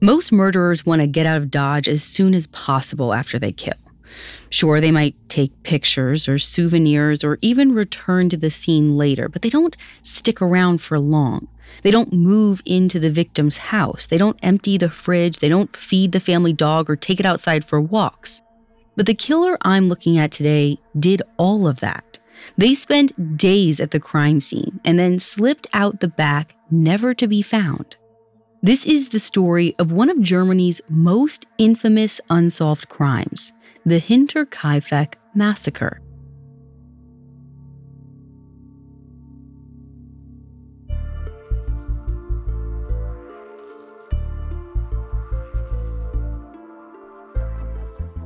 Most murderers want to get out of Dodge as soon as possible after they kill. Sure, they might take pictures or souvenirs or even return to the scene later, but they don't stick around for long. They don't move into the victim's house. They don't empty the fridge. They don't feed the family dog or take it outside for walks. But the killer I'm looking at today did all of that. They spent days at the crime scene and then slipped out the back, never to be found. This is the story of one of Germany's most infamous unsolved crimes, the Hinterkaifeck massacre.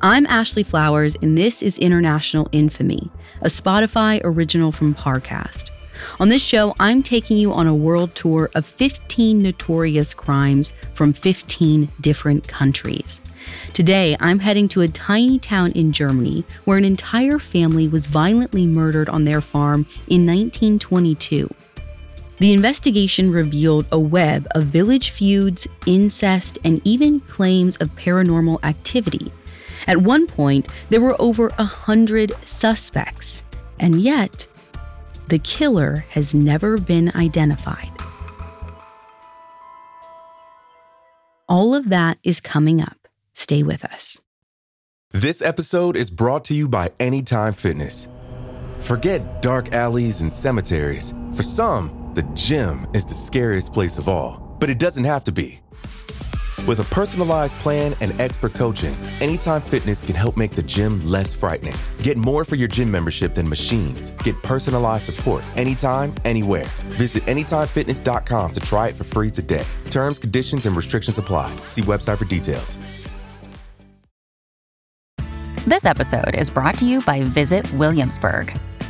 I'm Ashley Flowers, and this is International Infamy, a Spotify original from Parcast. On this show, I'm taking you on a world tour of 15 notorious crimes from 15 different countries. Today, I'm heading to a tiny town in Germany where an entire family was violently murdered on their farm in 1922. The investigation revealed a web of village feuds, incest, and even claims of paranormal activity at one point, there were over a hundred suspects, and yet, the killer has never been identified. All of that is coming up. Stay with us. This episode is brought to you by Anytime Fitness. Forget dark alleys and cemeteries. For some, the gym is the scariest place of all, but it doesn't have to be. With a personalized plan and expert coaching, Anytime Fitness can help make the gym less frightening. Get more for your gym membership than machines. Get personalized support anytime, anywhere. Visit AnytimeFitness.com to try it for free today. Terms, conditions, and restrictions apply. See website for details. This episode is brought to you by Visit Williamsburg.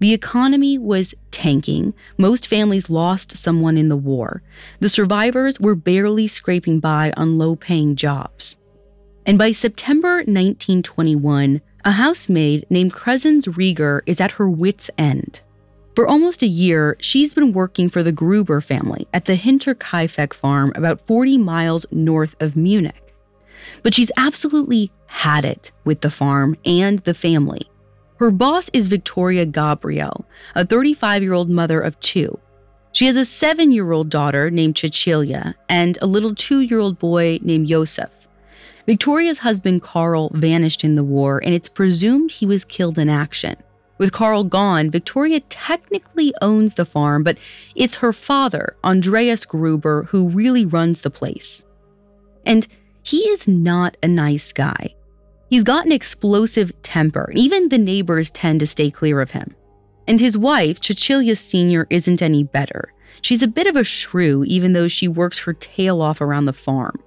The economy was tanking. Most families lost someone in the war. The survivors were barely scraping by on low paying jobs. And by September 1921, a housemaid named Crescens Rieger is at her wits' end. For almost a year, she's been working for the Gruber family at the Hinterkaifeck farm about 40 miles north of Munich. But she's absolutely had it with the farm and the family. Her boss is Victoria Gabriel, a 35 year old mother of two. She has a seven year old daughter named Cecilia and a little two year old boy named Josef. Victoria's husband Carl vanished in the war, and it's presumed he was killed in action. With Carl gone, Victoria technically owns the farm, but it's her father, Andreas Gruber, who really runs the place. And he is not a nice guy. He's got an explosive temper, even the neighbors tend to stay clear of him. And his wife, Cecilia Sr., isn't any better. She's a bit of a shrew, even though she works her tail off around the farm.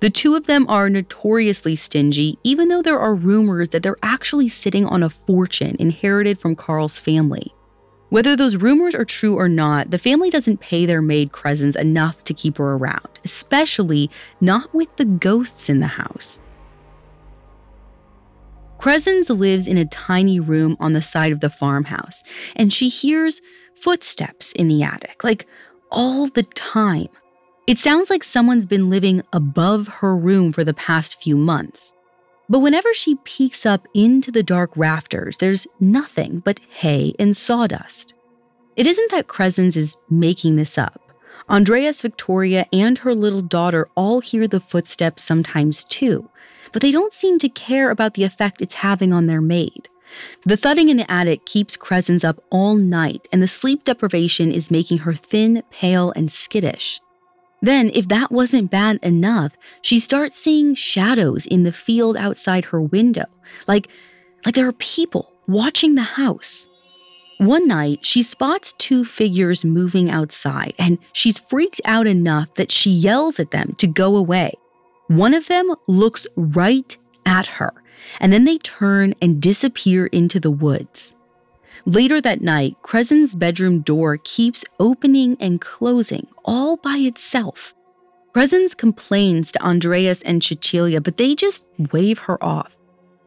The two of them are notoriously stingy, even though there are rumors that they're actually sitting on a fortune inherited from Carl's family. Whether those rumors are true or not, the family doesn't pay their maid Crescens enough to keep her around, especially not with the ghosts in the house. Crescens lives in a tiny room on the side of the farmhouse, and she hears footsteps in the attic, like all the time. It sounds like someone's been living above her room for the past few months. But whenever she peeks up into the dark rafters, there's nothing but hay and sawdust. It isn't that Crescens is making this up. Andreas Victoria and her little daughter all hear the footsteps sometimes too, but they don't seem to care about the effect it's having on their maid. The thudding in the attic keeps Crescens up all night, and the sleep deprivation is making her thin, pale, and skittish. Then, if that wasn't bad enough, she starts seeing shadows in the field outside her window, like, like there are people watching the house. One night, she spots two figures moving outside, and she's freaked out enough that she yells at them to go away. One of them looks right at her, and then they turn and disappear into the woods. Later that night, Crescens's bedroom door keeps opening and closing all by itself. Crescens complains to Andreas and Cecilia, but they just wave her off.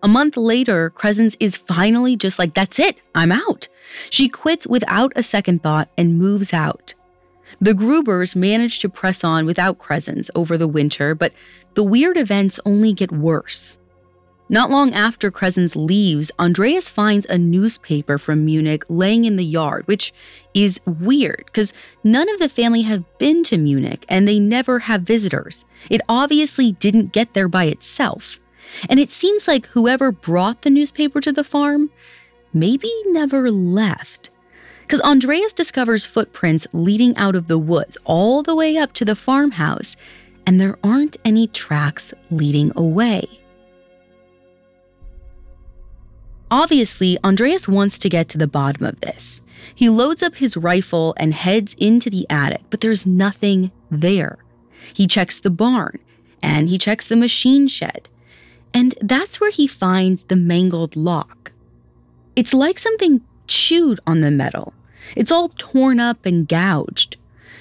A month later, Crescens is finally just like, that's it, I'm out. She quits without a second thought and moves out. The Grubers manage to press on without Crescens over the winter, but the weird events only get worse. Not long after Crescens leaves, Andreas finds a newspaper from Munich laying in the yard, which is weird because none of the family have been to Munich and they never have visitors. It obviously didn't get there by itself. And it seems like whoever brought the newspaper to the farm maybe never left. Because Andreas discovers footprints leading out of the woods all the way up to the farmhouse, and there aren't any tracks leading away. Obviously, Andreas wants to get to the bottom of this. He loads up his rifle and heads into the attic, but there's nothing there. He checks the barn and he checks the machine shed. And that's where he finds the mangled lock. It's like something chewed on the metal. It's all torn up and gouged.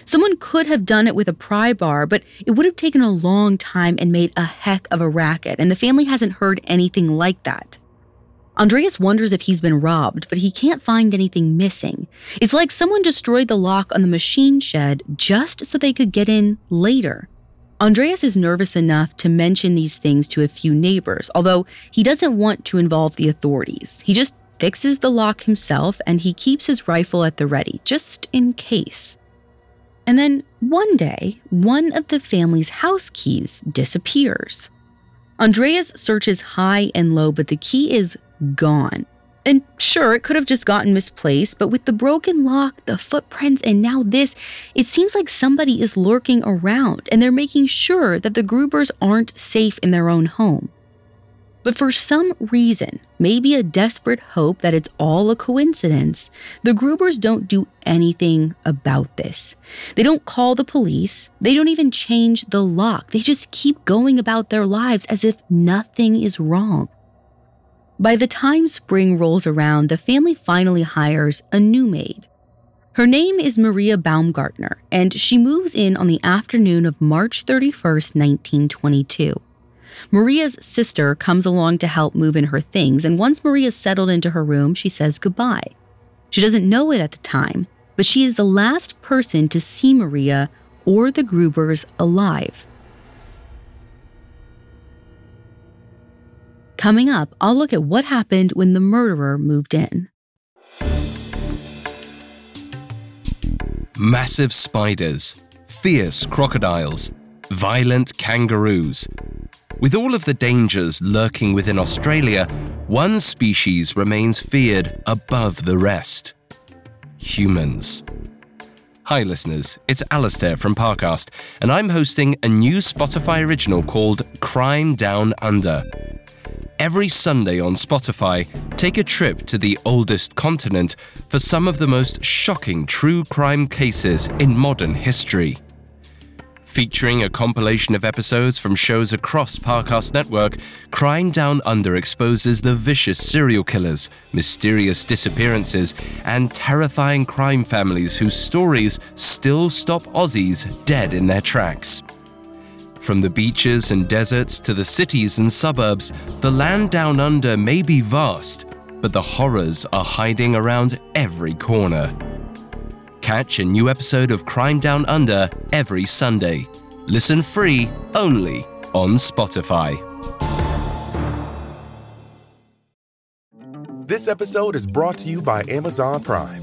Someone could have done it with a pry bar, but it would have taken a long time and made a heck of a racket, and the family hasn't heard anything like that. Andreas wonders if he's been robbed, but he can't find anything missing. It's like someone destroyed the lock on the machine shed just so they could get in later. Andreas is nervous enough to mention these things to a few neighbors, although he doesn't want to involve the authorities. He just fixes the lock himself and he keeps his rifle at the ready, just in case. And then one day, one of the family's house keys disappears. Andreas searches high and low, but the key is gone. And sure, it could have just gotten misplaced, but with the broken lock, the footprints, and now this, it seems like somebody is lurking around and they're making sure that the Grubers aren't safe in their own home. But for some reason, maybe a desperate hope that it's all a coincidence, the Grubers don't do anything about this. They don't call the police, they don't even change the lock, they just keep going about their lives as if nothing is wrong. By the time spring rolls around, the family finally hires a new maid. Her name is Maria Baumgartner, and she moves in on the afternoon of March 31st, 1922. Maria's sister comes along to help move in her things, and once Maria's settled into her room, she says goodbye. She doesn't know it at the time, but she is the last person to see Maria or the Grubers alive. Coming up, I'll look at what happened when the murderer moved in. Massive spiders, fierce crocodiles, violent kangaroos. With all of the dangers lurking within Australia, one species remains feared above the rest humans. Hi, listeners, it's Alastair from Parcast, and I'm hosting a new Spotify original called Crime Down Under. Every Sunday on Spotify, take a trip to the oldest continent for some of the most shocking true crime cases in modern history. Featuring a compilation of episodes from shows across Parcast Network, Crime Down Under exposes the vicious serial killers, mysterious disappearances, and terrifying crime families whose stories still stop Aussies dead in their tracks. From the beaches and deserts to the cities and suburbs, the land down under may be vast, but the horrors are hiding around every corner. Catch a new episode of Crime Down Under every Sunday. Listen free only on Spotify. This episode is brought to you by Amazon Prime.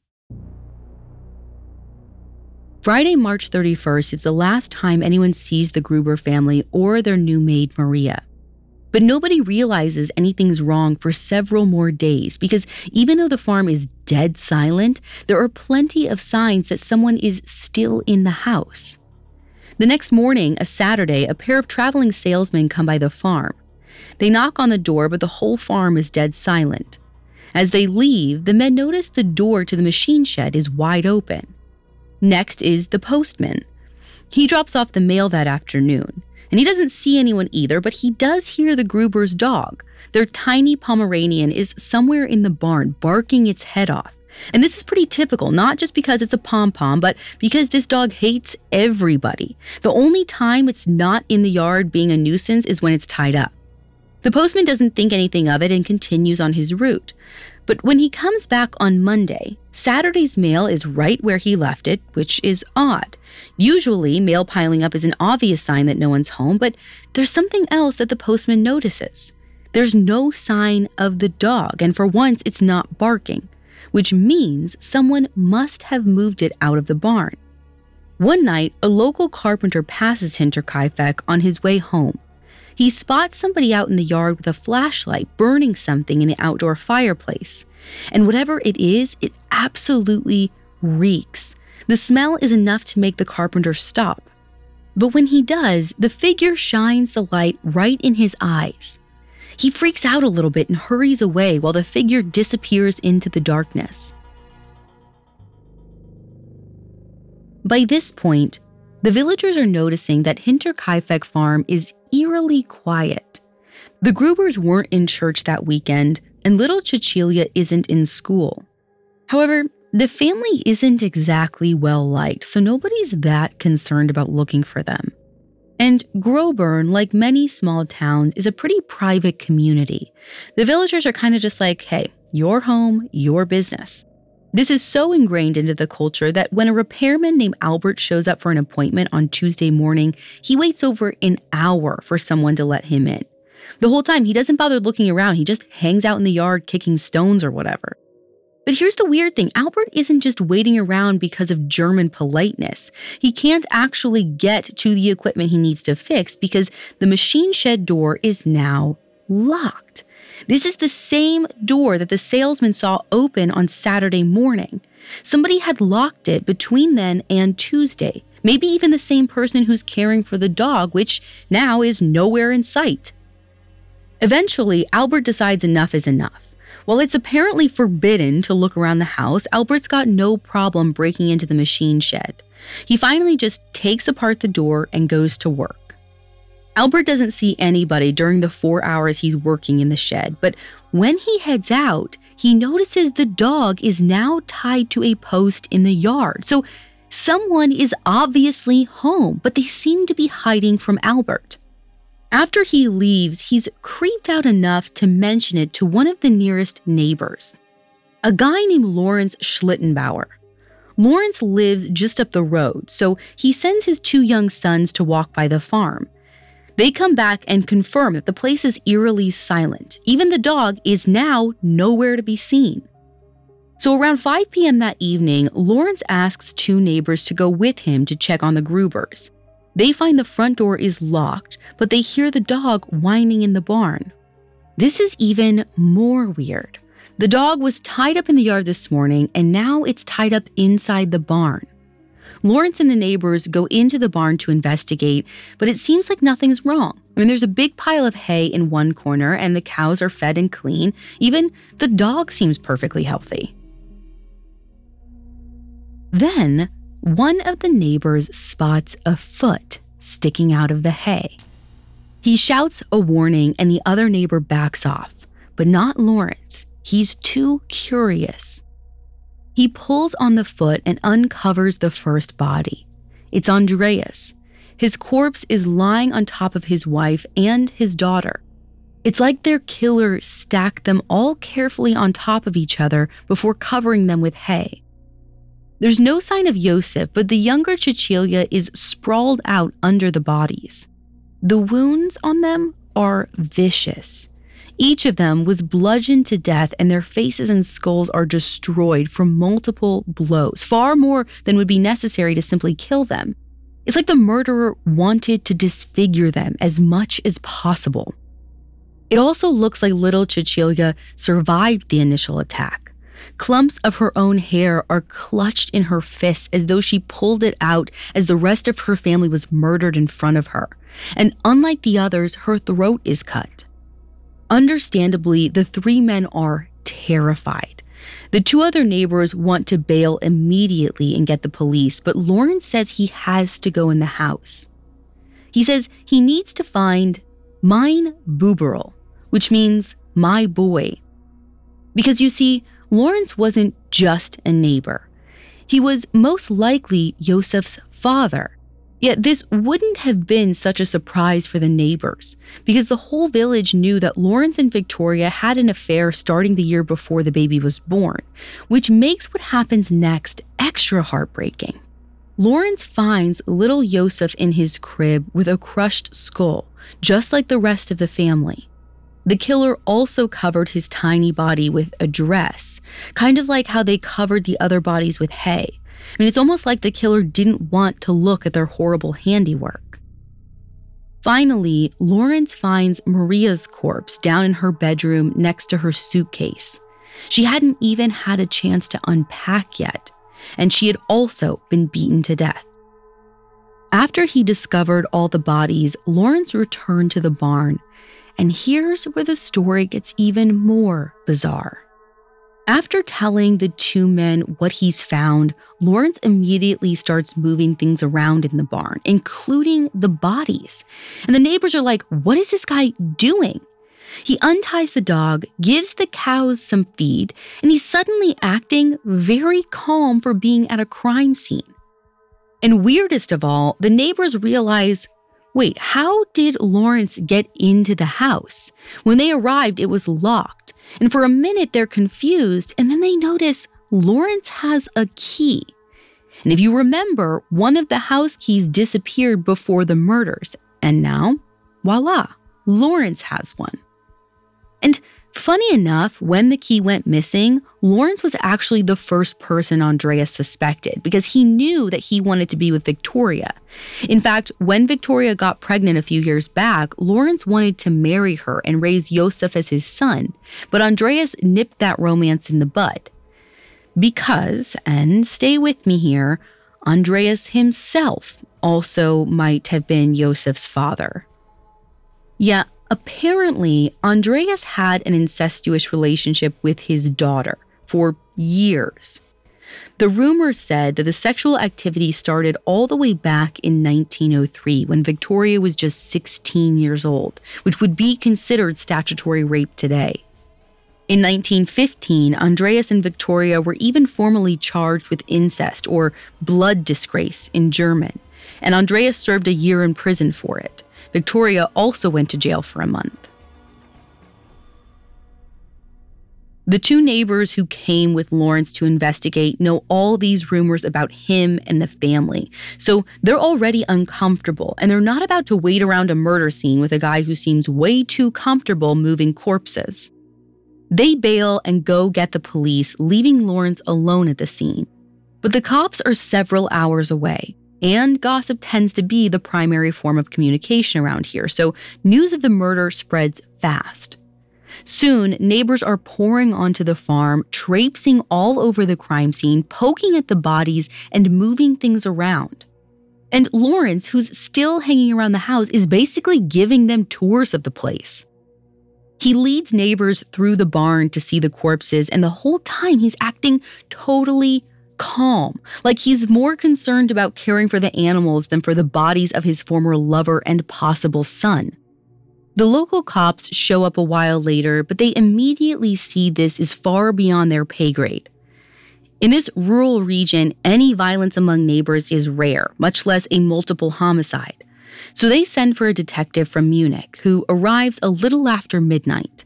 Friday, March 31st is the last time anyone sees the Gruber family or their new maid, Maria. But nobody realizes anything's wrong for several more days because even though the farm is dead silent, there are plenty of signs that someone is still in the house. The next morning, a Saturday, a pair of traveling salesmen come by the farm. They knock on the door, but the whole farm is dead silent. As they leave, the men notice the door to the machine shed is wide open. Next is the postman. He drops off the mail that afternoon, and he doesn't see anyone either, but he does hear the Gruber's dog. Their tiny Pomeranian is somewhere in the barn barking its head off. And this is pretty typical, not just because it's a pom pom, but because this dog hates everybody. The only time it's not in the yard being a nuisance is when it's tied up. The postman doesn't think anything of it and continues on his route. But when he comes back on Monday, Saturday's mail is right where he left it, which is odd. Usually, mail piling up is an obvious sign that no one's home, but there's something else that the postman notices. There's no sign of the dog, and for once, it's not barking, which means someone must have moved it out of the barn. One night, a local carpenter passes Hinterkaifeck on his way home. He spots somebody out in the yard with a flashlight burning something in the outdoor fireplace. And whatever it is, it absolutely reeks. The smell is enough to make the carpenter stop. But when he does, the figure shines the light right in his eyes. He freaks out a little bit and hurries away while the figure disappears into the darkness. By this point, the villagers are noticing that Hinterkaifeck farm is eerily quiet. The Grubers weren't in church that weekend, and little Cecilia isn't in school. However, the family isn't exactly well liked, so nobody's that concerned about looking for them. And Grobern, like many small towns, is a pretty private community. The villagers are kind of just like, hey, your home, your business. This is so ingrained into the culture that when a repairman named Albert shows up for an appointment on Tuesday morning, he waits over an hour for someone to let him in. The whole time, he doesn't bother looking around, he just hangs out in the yard kicking stones or whatever. But here's the weird thing Albert isn't just waiting around because of German politeness. He can't actually get to the equipment he needs to fix because the machine shed door is now locked. This is the same door that the salesman saw open on Saturday morning. Somebody had locked it between then and Tuesday. Maybe even the same person who's caring for the dog, which now is nowhere in sight. Eventually, Albert decides enough is enough. While it's apparently forbidden to look around the house, Albert's got no problem breaking into the machine shed. He finally just takes apart the door and goes to work. Albert doesn't see anybody during the four hours he's working in the shed, but when he heads out, he notices the dog is now tied to a post in the yard. So someone is obviously home, but they seem to be hiding from Albert. After he leaves, he's creeped out enough to mention it to one of the nearest neighbors, a guy named Lawrence Schlittenbauer. Lawrence lives just up the road, so he sends his two young sons to walk by the farm. They come back and confirm that the place is eerily silent. Even the dog is now nowhere to be seen. So around 5 p.m. that evening, Lawrence asks two neighbors to go with him to check on the Grubers. They find the front door is locked, but they hear the dog whining in the barn. This is even more weird. The dog was tied up in the yard this morning, and now it's tied up inside the barn. Lawrence and the neighbors go into the barn to investigate, but it seems like nothing's wrong. I mean, there's a big pile of hay in one corner, and the cows are fed and clean. Even the dog seems perfectly healthy. Then, one of the neighbors spots a foot sticking out of the hay. He shouts a warning, and the other neighbor backs off, but not Lawrence. He's too curious. He pulls on the foot and uncovers the first body. It's Andreas. His corpse is lying on top of his wife and his daughter. It's like their killer stacked them all carefully on top of each other before covering them with hay. There's no sign of Yosef, but the younger Cecilia is sprawled out under the bodies. The wounds on them are vicious. Each of them was bludgeoned to death, and their faces and skulls are destroyed from multiple blows, far more than would be necessary to simply kill them. It's like the murderer wanted to disfigure them as much as possible. It also looks like little Cecilia survived the initial attack. Clumps of her own hair are clutched in her fists as though she pulled it out as the rest of her family was murdered in front of her. And unlike the others, her throat is cut. Understandably, the three men are terrified. The two other neighbors want to bail immediately and get the police, but Lawrence says he has to go in the house. He says he needs to find mein Buberl, which means my boy. Because you see, Lawrence wasn't just a neighbor. He was most likely Yosef's father. Yet this wouldn't have been such a surprise for the neighbors, because the whole village knew that Lawrence and Victoria had an affair starting the year before the baby was born, which makes what happens next extra heartbreaking. Lawrence finds little Yosef in his crib with a crushed skull, just like the rest of the family. The killer also covered his tiny body with a dress, kind of like how they covered the other bodies with hay. I mean, it's almost like the killer didn't want to look at their horrible handiwork. Finally, Lawrence finds Maria's corpse down in her bedroom next to her suitcase. She hadn't even had a chance to unpack yet, and she had also been beaten to death. After he discovered all the bodies, Lawrence returned to the barn and here's where the story gets even more bizarre. After telling the two men what he's found, Lawrence immediately starts moving things around in the barn, including the bodies. And the neighbors are like, What is this guy doing? He unties the dog, gives the cows some feed, and he's suddenly acting very calm for being at a crime scene. And weirdest of all, the neighbors realize Wait, how did Lawrence get into the house? When they arrived, it was locked. And for a minute, they're confused, and then they notice Lawrence has a key. And if you remember, one of the house keys disappeared before the murders. And now, voila, Lawrence has one. And Funny enough, when the key went missing, Lawrence was actually the first person Andreas suspected because he knew that he wanted to be with Victoria. In fact, when Victoria got pregnant a few years back, Lawrence wanted to marry her and raise Josef as his son, but Andreas nipped that romance in the bud. Because, and stay with me here, Andreas himself also might have been Josef's father. Yeah, Apparently, Andreas had an incestuous relationship with his daughter for years. The rumor said that the sexual activity started all the way back in 1903 when Victoria was just 16 years old, which would be considered statutory rape today. In 1915, Andreas and Victoria were even formally charged with incest or blood disgrace in German, and Andreas served a year in prison for it. Victoria also went to jail for a month. The two neighbors who came with Lawrence to investigate know all these rumors about him and the family. So they're already uncomfortable and they're not about to wait around a murder scene with a guy who seems way too comfortable moving corpses. They bail and go get the police, leaving Lawrence alone at the scene. But the cops are several hours away and gossip tends to be the primary form of communication around here, so news of the murder spreads fast. Soon, neighbors are pouring onto the farm, traipsing all over the crime scene, poking at the bodies, and moving things around. And Lawrence, who's still hanging around the house, is basically giving them tours of the place. He leads neighbors through the barn to see the corpses, and the whole time he's acting totally calm, like he's more concerned about caring for the animals than for the bodies of his former lover and possible son. The local cops show up a while later, but they immediately see this is far beyond their pay grade. In this rural region, any violence among neighbors is rare, much less a multiple homicide. So they send for a detective from Munich who arrives a little after midnight.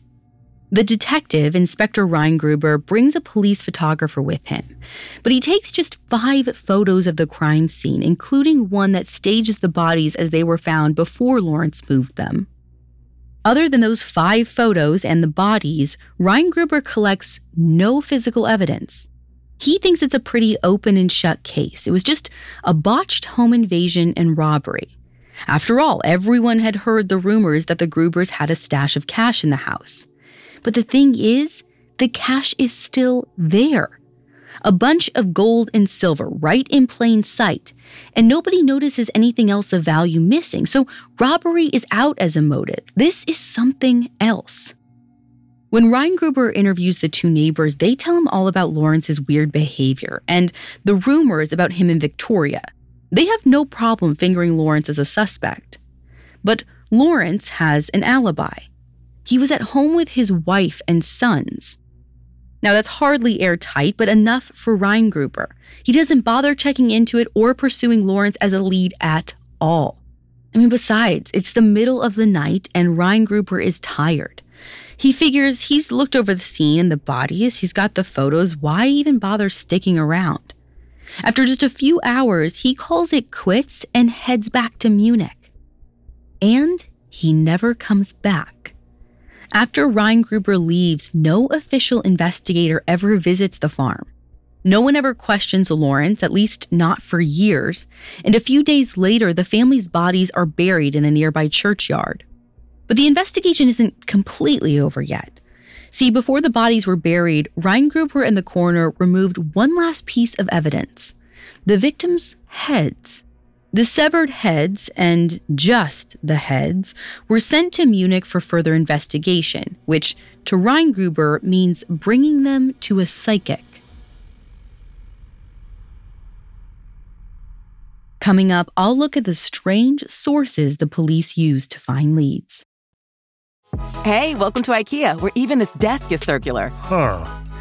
The detective, Inspector Reingruber, brings a police photographer with him, but he takes just five photos of the crime scene, including one that stages the bodies as they were found before Lawrence moved them. Other than those five photos and the bodies, Reingruber collects no physical evidence. He thinks it's a pretty open and shut case. It was just a botched home invasion and robbery. After all, everyone had heard the rumors that the Grubers had a stash of cash in the house. But the thing is, the cash is still there. A bunch of gold and silver right in plain sight, and nobody notices anything else of value missing. So robbery is out as a motive. This is something else. When Reingruber interviews the two neighbors, they tell him all about Lawrence's weird behavior and the rumors about him and Victoria. They have no problem fingering Lawrence as a suspect. But Lawrence has an alibi. He was at home with his wife and sons. Now, that's hardly airtight, but enough for Reingruber. He doesn't bother checking into it or pursuing Lawrence as a lead at all. I mean, besides, it's the middle of the night and Reingruber is tired. He figures he's looked over the scene and the bodies, he's got the photos, why even bother sticking around? After just a few hours, he calls it quits and heads back to Munich. And he never comes back. After Reingruber leaves, no official investigator ever visits the farm. No one ever questions Lawrence, at least not for years, and a few days later, the family's bodies are buried in a nearby churchyard. But the investigation isn't completely over yet. See, before the bodies were buried, Reingruber and the coroner removed one last piece of evidence the victims' heads. The severed heads, and just the heads, were sent to Munich for further investigation, which to Reingruber means bringing them to a psychic. Coming up, I'll look at the strange sources the police use to find leads. Hey, welcome to IKEA, where even this desk is circular. Huh.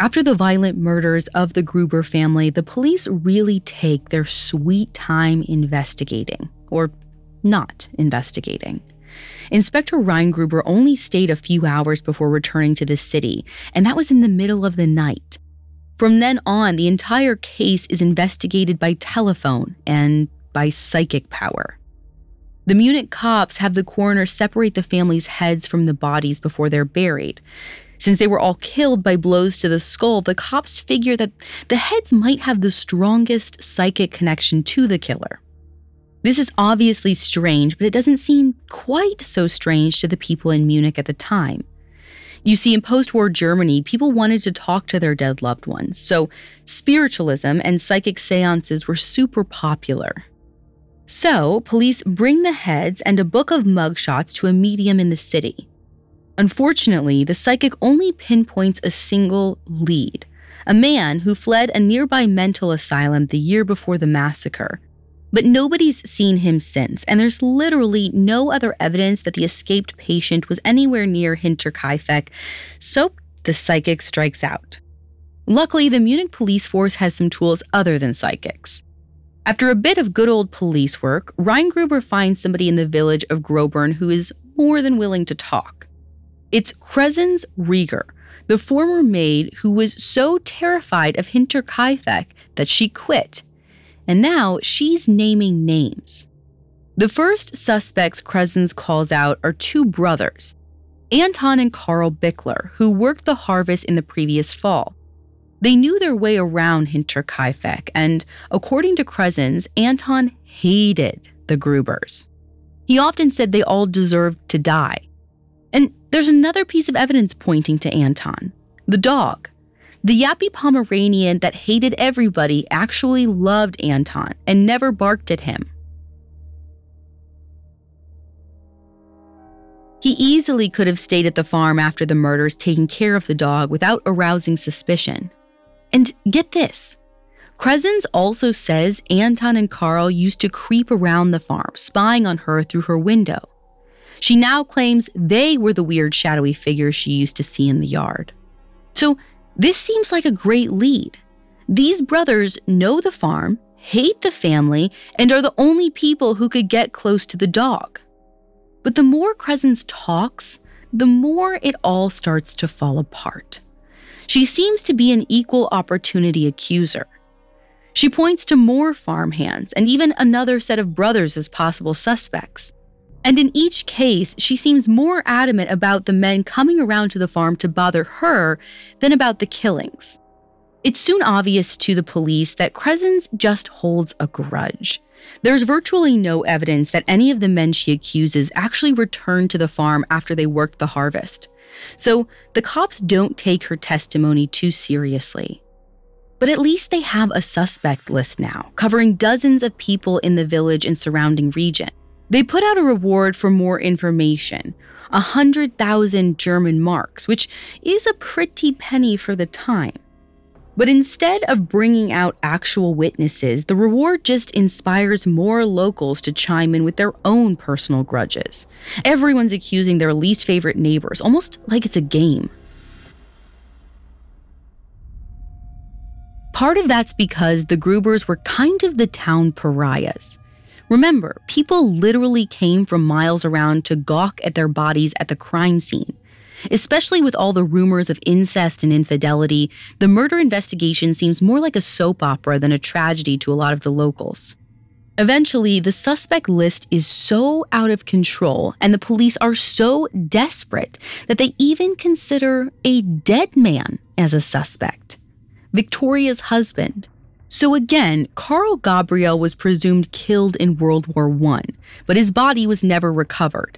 After the violent murders of the Gruber family, the police really take their sweet time investigating, or not investigating. Inspector Reingruber only stayed a few hours before returning to the city, and that was in the middle of the night. From then on, the entire case is investigated by telephone and by psychic power. The Munich cops have the coroner separate the family's heads from the bodies before they're buried. Since they were all killed by blows to the skull, the cops figure that the heads might have the strongest psychic connection to the killer. This is obviously strange, but it doesn't seem quite so strange to the people in Munich at the time. You see, in post war Germany, people wanted to talk to their dead loved ones, so spiritualism and psychic seances were super popular. So, police bring the heads and a book of mugshots to a medium in the city. Unfortunately, the psychic only pinpoints a single lead a man who fled a nearby mental asylum the year before the massacre. But nobody's seen him since, and there's literally no other evidence that the escaped patient was anywhere near Hinterkaifeck, so the psychic strikes out. Luckily, the Munich police force has some tools other than psychics. After a bit of good old police work, Reingruber finds somebody in the village of Grobern who is more than willing to talk. It's Crescens Rieger, the former maid who was so terrified of Hinterkaifeck that she quit. And now she's naming names. The first suspects Crescens calls out are two brothers, Anton and Karl Bickler, who worked the harvest in the previous fall. They knew their way around Hinterkaifeck, and according to Crescens, Anton hated the Grubers. He often said they all deserved to die. There's another piece of evidence pointing to Anton the dog. The yappy Pomeranian that hated everybody actually loved Anton and never barked at him. He easily could have stayed at the farm after the murders, taking care of the dog without arousing suspicion. And get this Crescens also says Anton and Carl used to creep around the farm, spying on her through her window. She now claims they were the weird shadowy figures she used to see in the yard. So, this seems like a great lead. These brothers know the farm, hate the family, and are the only people who could get close to the dog. But the more Crescens talks, the more it all starts to fall apart. She seems to be an equal opportunity accuser. She points to more farmhands and even another set of brothers as possible suspects. And in each case, she seems more adamant about the men coming around to the farm to bother her than about the killings. It's soon obvious to the police that Crescens just holds a grudge. There's virtually no evidence that any of the men she accuses actually returned to the farm after they worked the harvest. So the cops don't take her testimony too seriously. But at least they have a suspect list now, covering dozens of people in the village and surrounding region. They put out a reward for more information 100,000 German marks, which is a pretty penny for the time. But instead of bringing out actual witnesses, the reward just inspires more locals to chime in with their own personal grudges. Everyone's accusing their least favorite neighbors, almost like it's a game. Part of that's because the Grubers were kind of the town pariahs. Remember, people literally came from miles around to gawk at their bodies at the crime scene. Especially with all the rumors of incest and infidelity, the murder investigation seems more like a soap opera than a tragedy to a lot of the locals. Eventually, the suspect list is so out of control and the police are so desperate that they even consider a dead man as a suspect Victoria's husband. So again, Carl Gabriel was presumed killed in World War I, but his body was never recovered.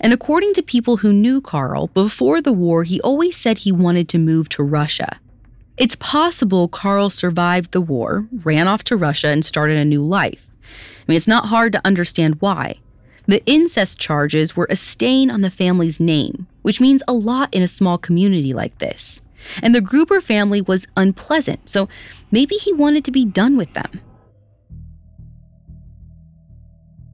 And according to people who knew Carl, before the war, he always said he wanted to move to Russia. It's possible Carl survived the war, ran off to Russia, and started a new life. I mean, it's not hard to understand why. The incest charges were a stain on the family's name, which means a lot in a small community like this. And the Gruber family was unpleasant, so maybe he wanted to be done with them.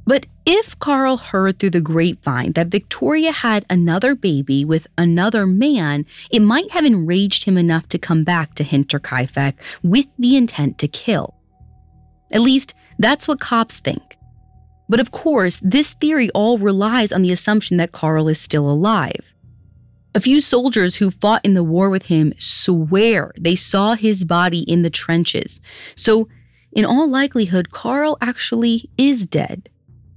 But if Carl heard through the grapevine that Victoria had another baby with another man, it might have enraged him enough to come back to Hinterkaifeck with the intent to kill. At least, that's what cops think. But of course, this theory all relies on the assumption that Carl is still alive. A few soldiers who fought in the war with him swear they saw his body in the trenches. So, in all likelihood, Carl actually is dead.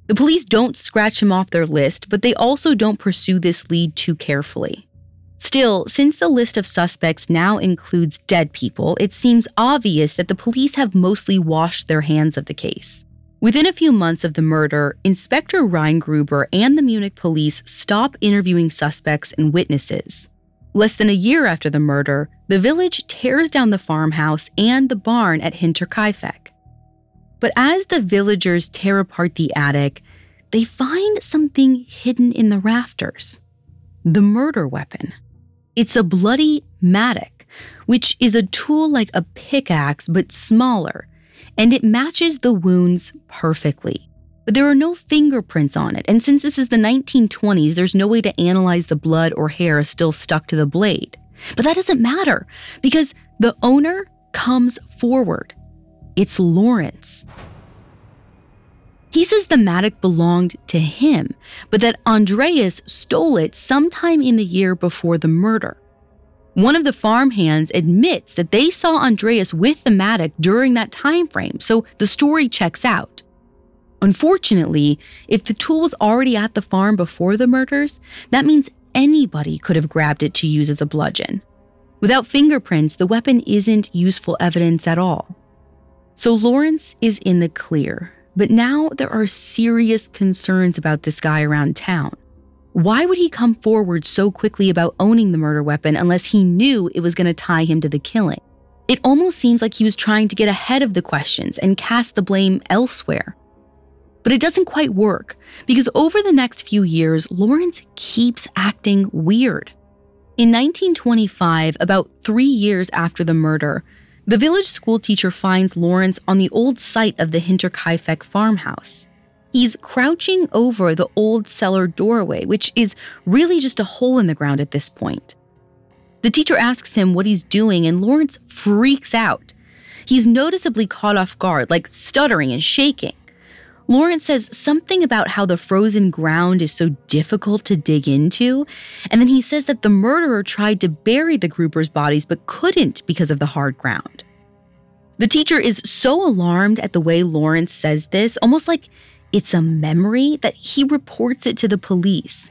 The police don't scratch him off their list, but they also don't pursue this lead too carefully. Still, since the list of suspects now includes dead people, it seems obvious that the police have mostly washed their hands of the case. Within a few months of the murder, Inspector Reingruber and the Munich police stop interviewing suspects and witnesses. Less than a year after the murder, the village tears down the farmhouse and the barn at Hinterkaifeck. But as the villagers tear apart the attic, they find something hidden in the rafters the murder weapon. It's a bloody mattock, which is a tool like a pickaxe but smaller, and it matches the wounds perfectly. But there are no fingerprints on it, and since this is the 1920s, there's no way to analyze the blood or hair still stuck to the blade. But that doesn't matter because the owner comes forward it's Lawrence. He says the mattock belonged to him, but that Andreas stole it sometime in the year before the murder. One of the farmhands admits that they saw Andreas with the mattock during that time frame, so the story checks out. Unfortunately, if the tool was already at the farm before the murders, that means anybody could have grabbed it to use as a bludgeon. Without fingerprints, the weapon isn't useful evidence at all. So Lawrence is in the clear, but now there are serious concerns about this guy around town. Why would he come forward so quickly about owning the murder weapon unless he knew it was going to tie him to the killing? It almost seems like he was trying to get ahead of the questions and cast the blame elsewhere. But it doesn't quite work because over the next few years, Lawrence keeps acting weird. In 1925, about three years after the murder, the village schoolteacher finds Lawrence on the old site of the Hinterkaifeck farmhouse. He's crouching over the old cellar doorway, which is really just a hole in the ground at this point. The teacher asks him what he's doing, and Lawrence freaks out. He's noticeably caught off guard, like stuttering and shaking. Lawrence says something about how the frozen ground is so difficult to dig into, and then he says that the murderer tried to bury the Grubers' bodies but couldn't because of the hard ground. The teacher is so alarmed at the way Lawrence says this, almost like it's a memory, that he reports it to the police.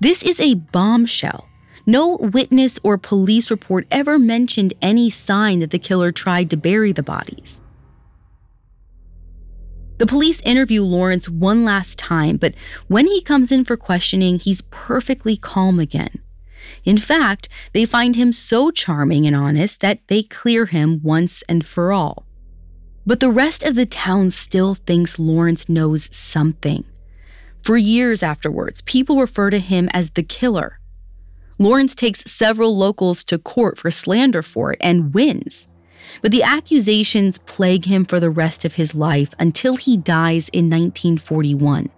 This is a bombshell. No witness or police report ever mentioned any sign that the killer tried to bury the bodies. The police interview Lawrence one last time, but when he comes in for questioning, he's perfectly calm again. In fact, they find him so charming and honest that they clear him once and for all. But the rest of the town still thinks Lawrence knows something. For years afterwards, people refer to him as the killer. Lawrence takes several locals to court for slander for it and wins. But the accusations plague him for the rest of his life until he dies in 1941.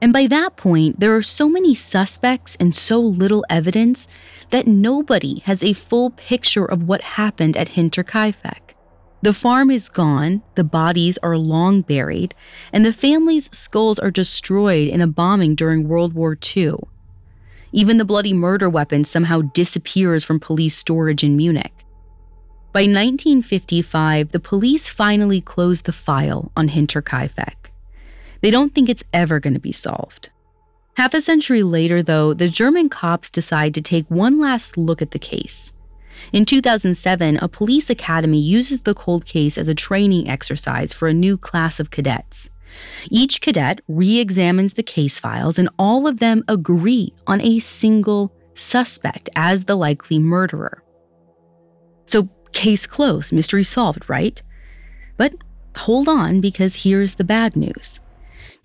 And by that point, there are so many suspects and so little evidence that nobody has a full picture of what happened at Hinterkaifeck. The farm is gone, the bodies are long buried, and the family's skulls are destroyed in a bombing during World War II. Even the bloody murder weapon somehow disappears from police storage in Munich. By 1955, the police finally close the file on Hinterkaifeck. They don't think it's ever going to be solved. Half a century later, though, the German cops decide to take one last look at the case. In 2007, a police academy uses the cold case as a training exercise for a new class of cadets. Each cadet re examines the case files, and all of them agree on a single suspect as the likely murderer. So, case closed, mystery solved, right? But hold on, because here's the bad news.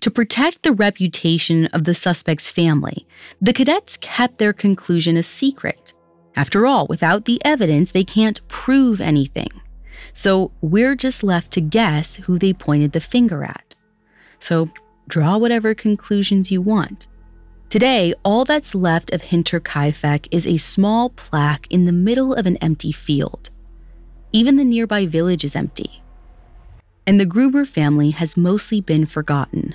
To protect the reputation of the suspect's family, the cadets kept their conclusion a secret. After all, without the evidence, they can't prove anything. So we're just left to guess who they pointed the finger at. So draw whatever conclusions you want. Today, all that's left of Hinterkaifeck is a small plaque in the middle of an empty field. Even the nearby village is empty. And the Gruber family has mostly been forgotten.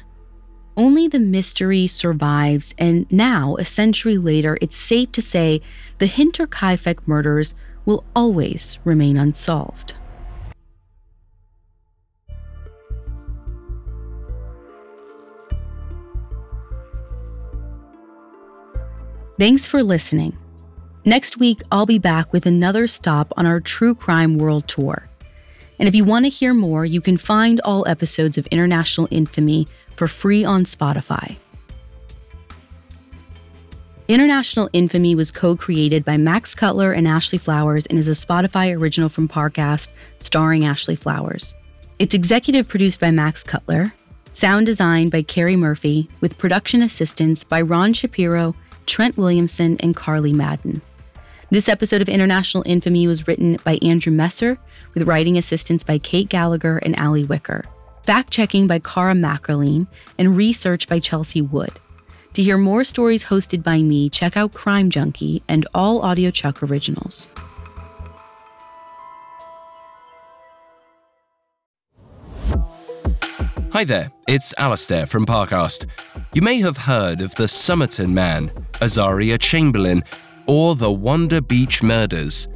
Only the mystery survives, and now, a century later, it's safe to say the Hinterkaifeck murders will always remain unsolved. Thanks for listening. Next week, I'll be back with another stop on our True Crime World Tour. And if you want to hear more, you can find all episodes of International Infamy for free on Spotify. International Infamy was co created by Max Cutler and Ashley Flowers and is a Spotify original from Parcast, starring Ashley Flowers. It's executive produced by Max Cutler, sound designed by Carrie Murphy, with production assistance by Ron Shapiro Trent Williamson, and Carly Madden. This episode of International Infamy was written by Andrew Messer, with writing assistance by Kate Gallagher and Ali Wicker, fact checking by Cara Mackerline, and research by Chelsea Wood. To hear more stories hosted by me, check out Crime Junkie and all audiochuck originals. Hi there, it's Alastair from Parcast. You may have heard of the Somerton Man, Azaria Chamberlain, or the Wanda Beach murders.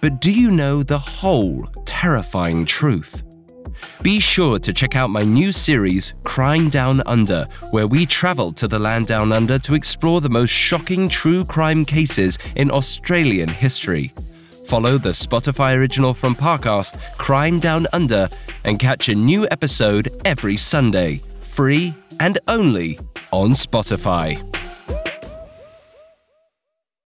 But do you know the whole terrifying truth? Be sure to check out my new series, Crime Down Under, where we travel to the land down under to explore the most shocking true crime cases in Australian history. Follow the Spotify original from Parcast, Crime Down Under, and catch a new episode every Sunday, free and only on Spotify.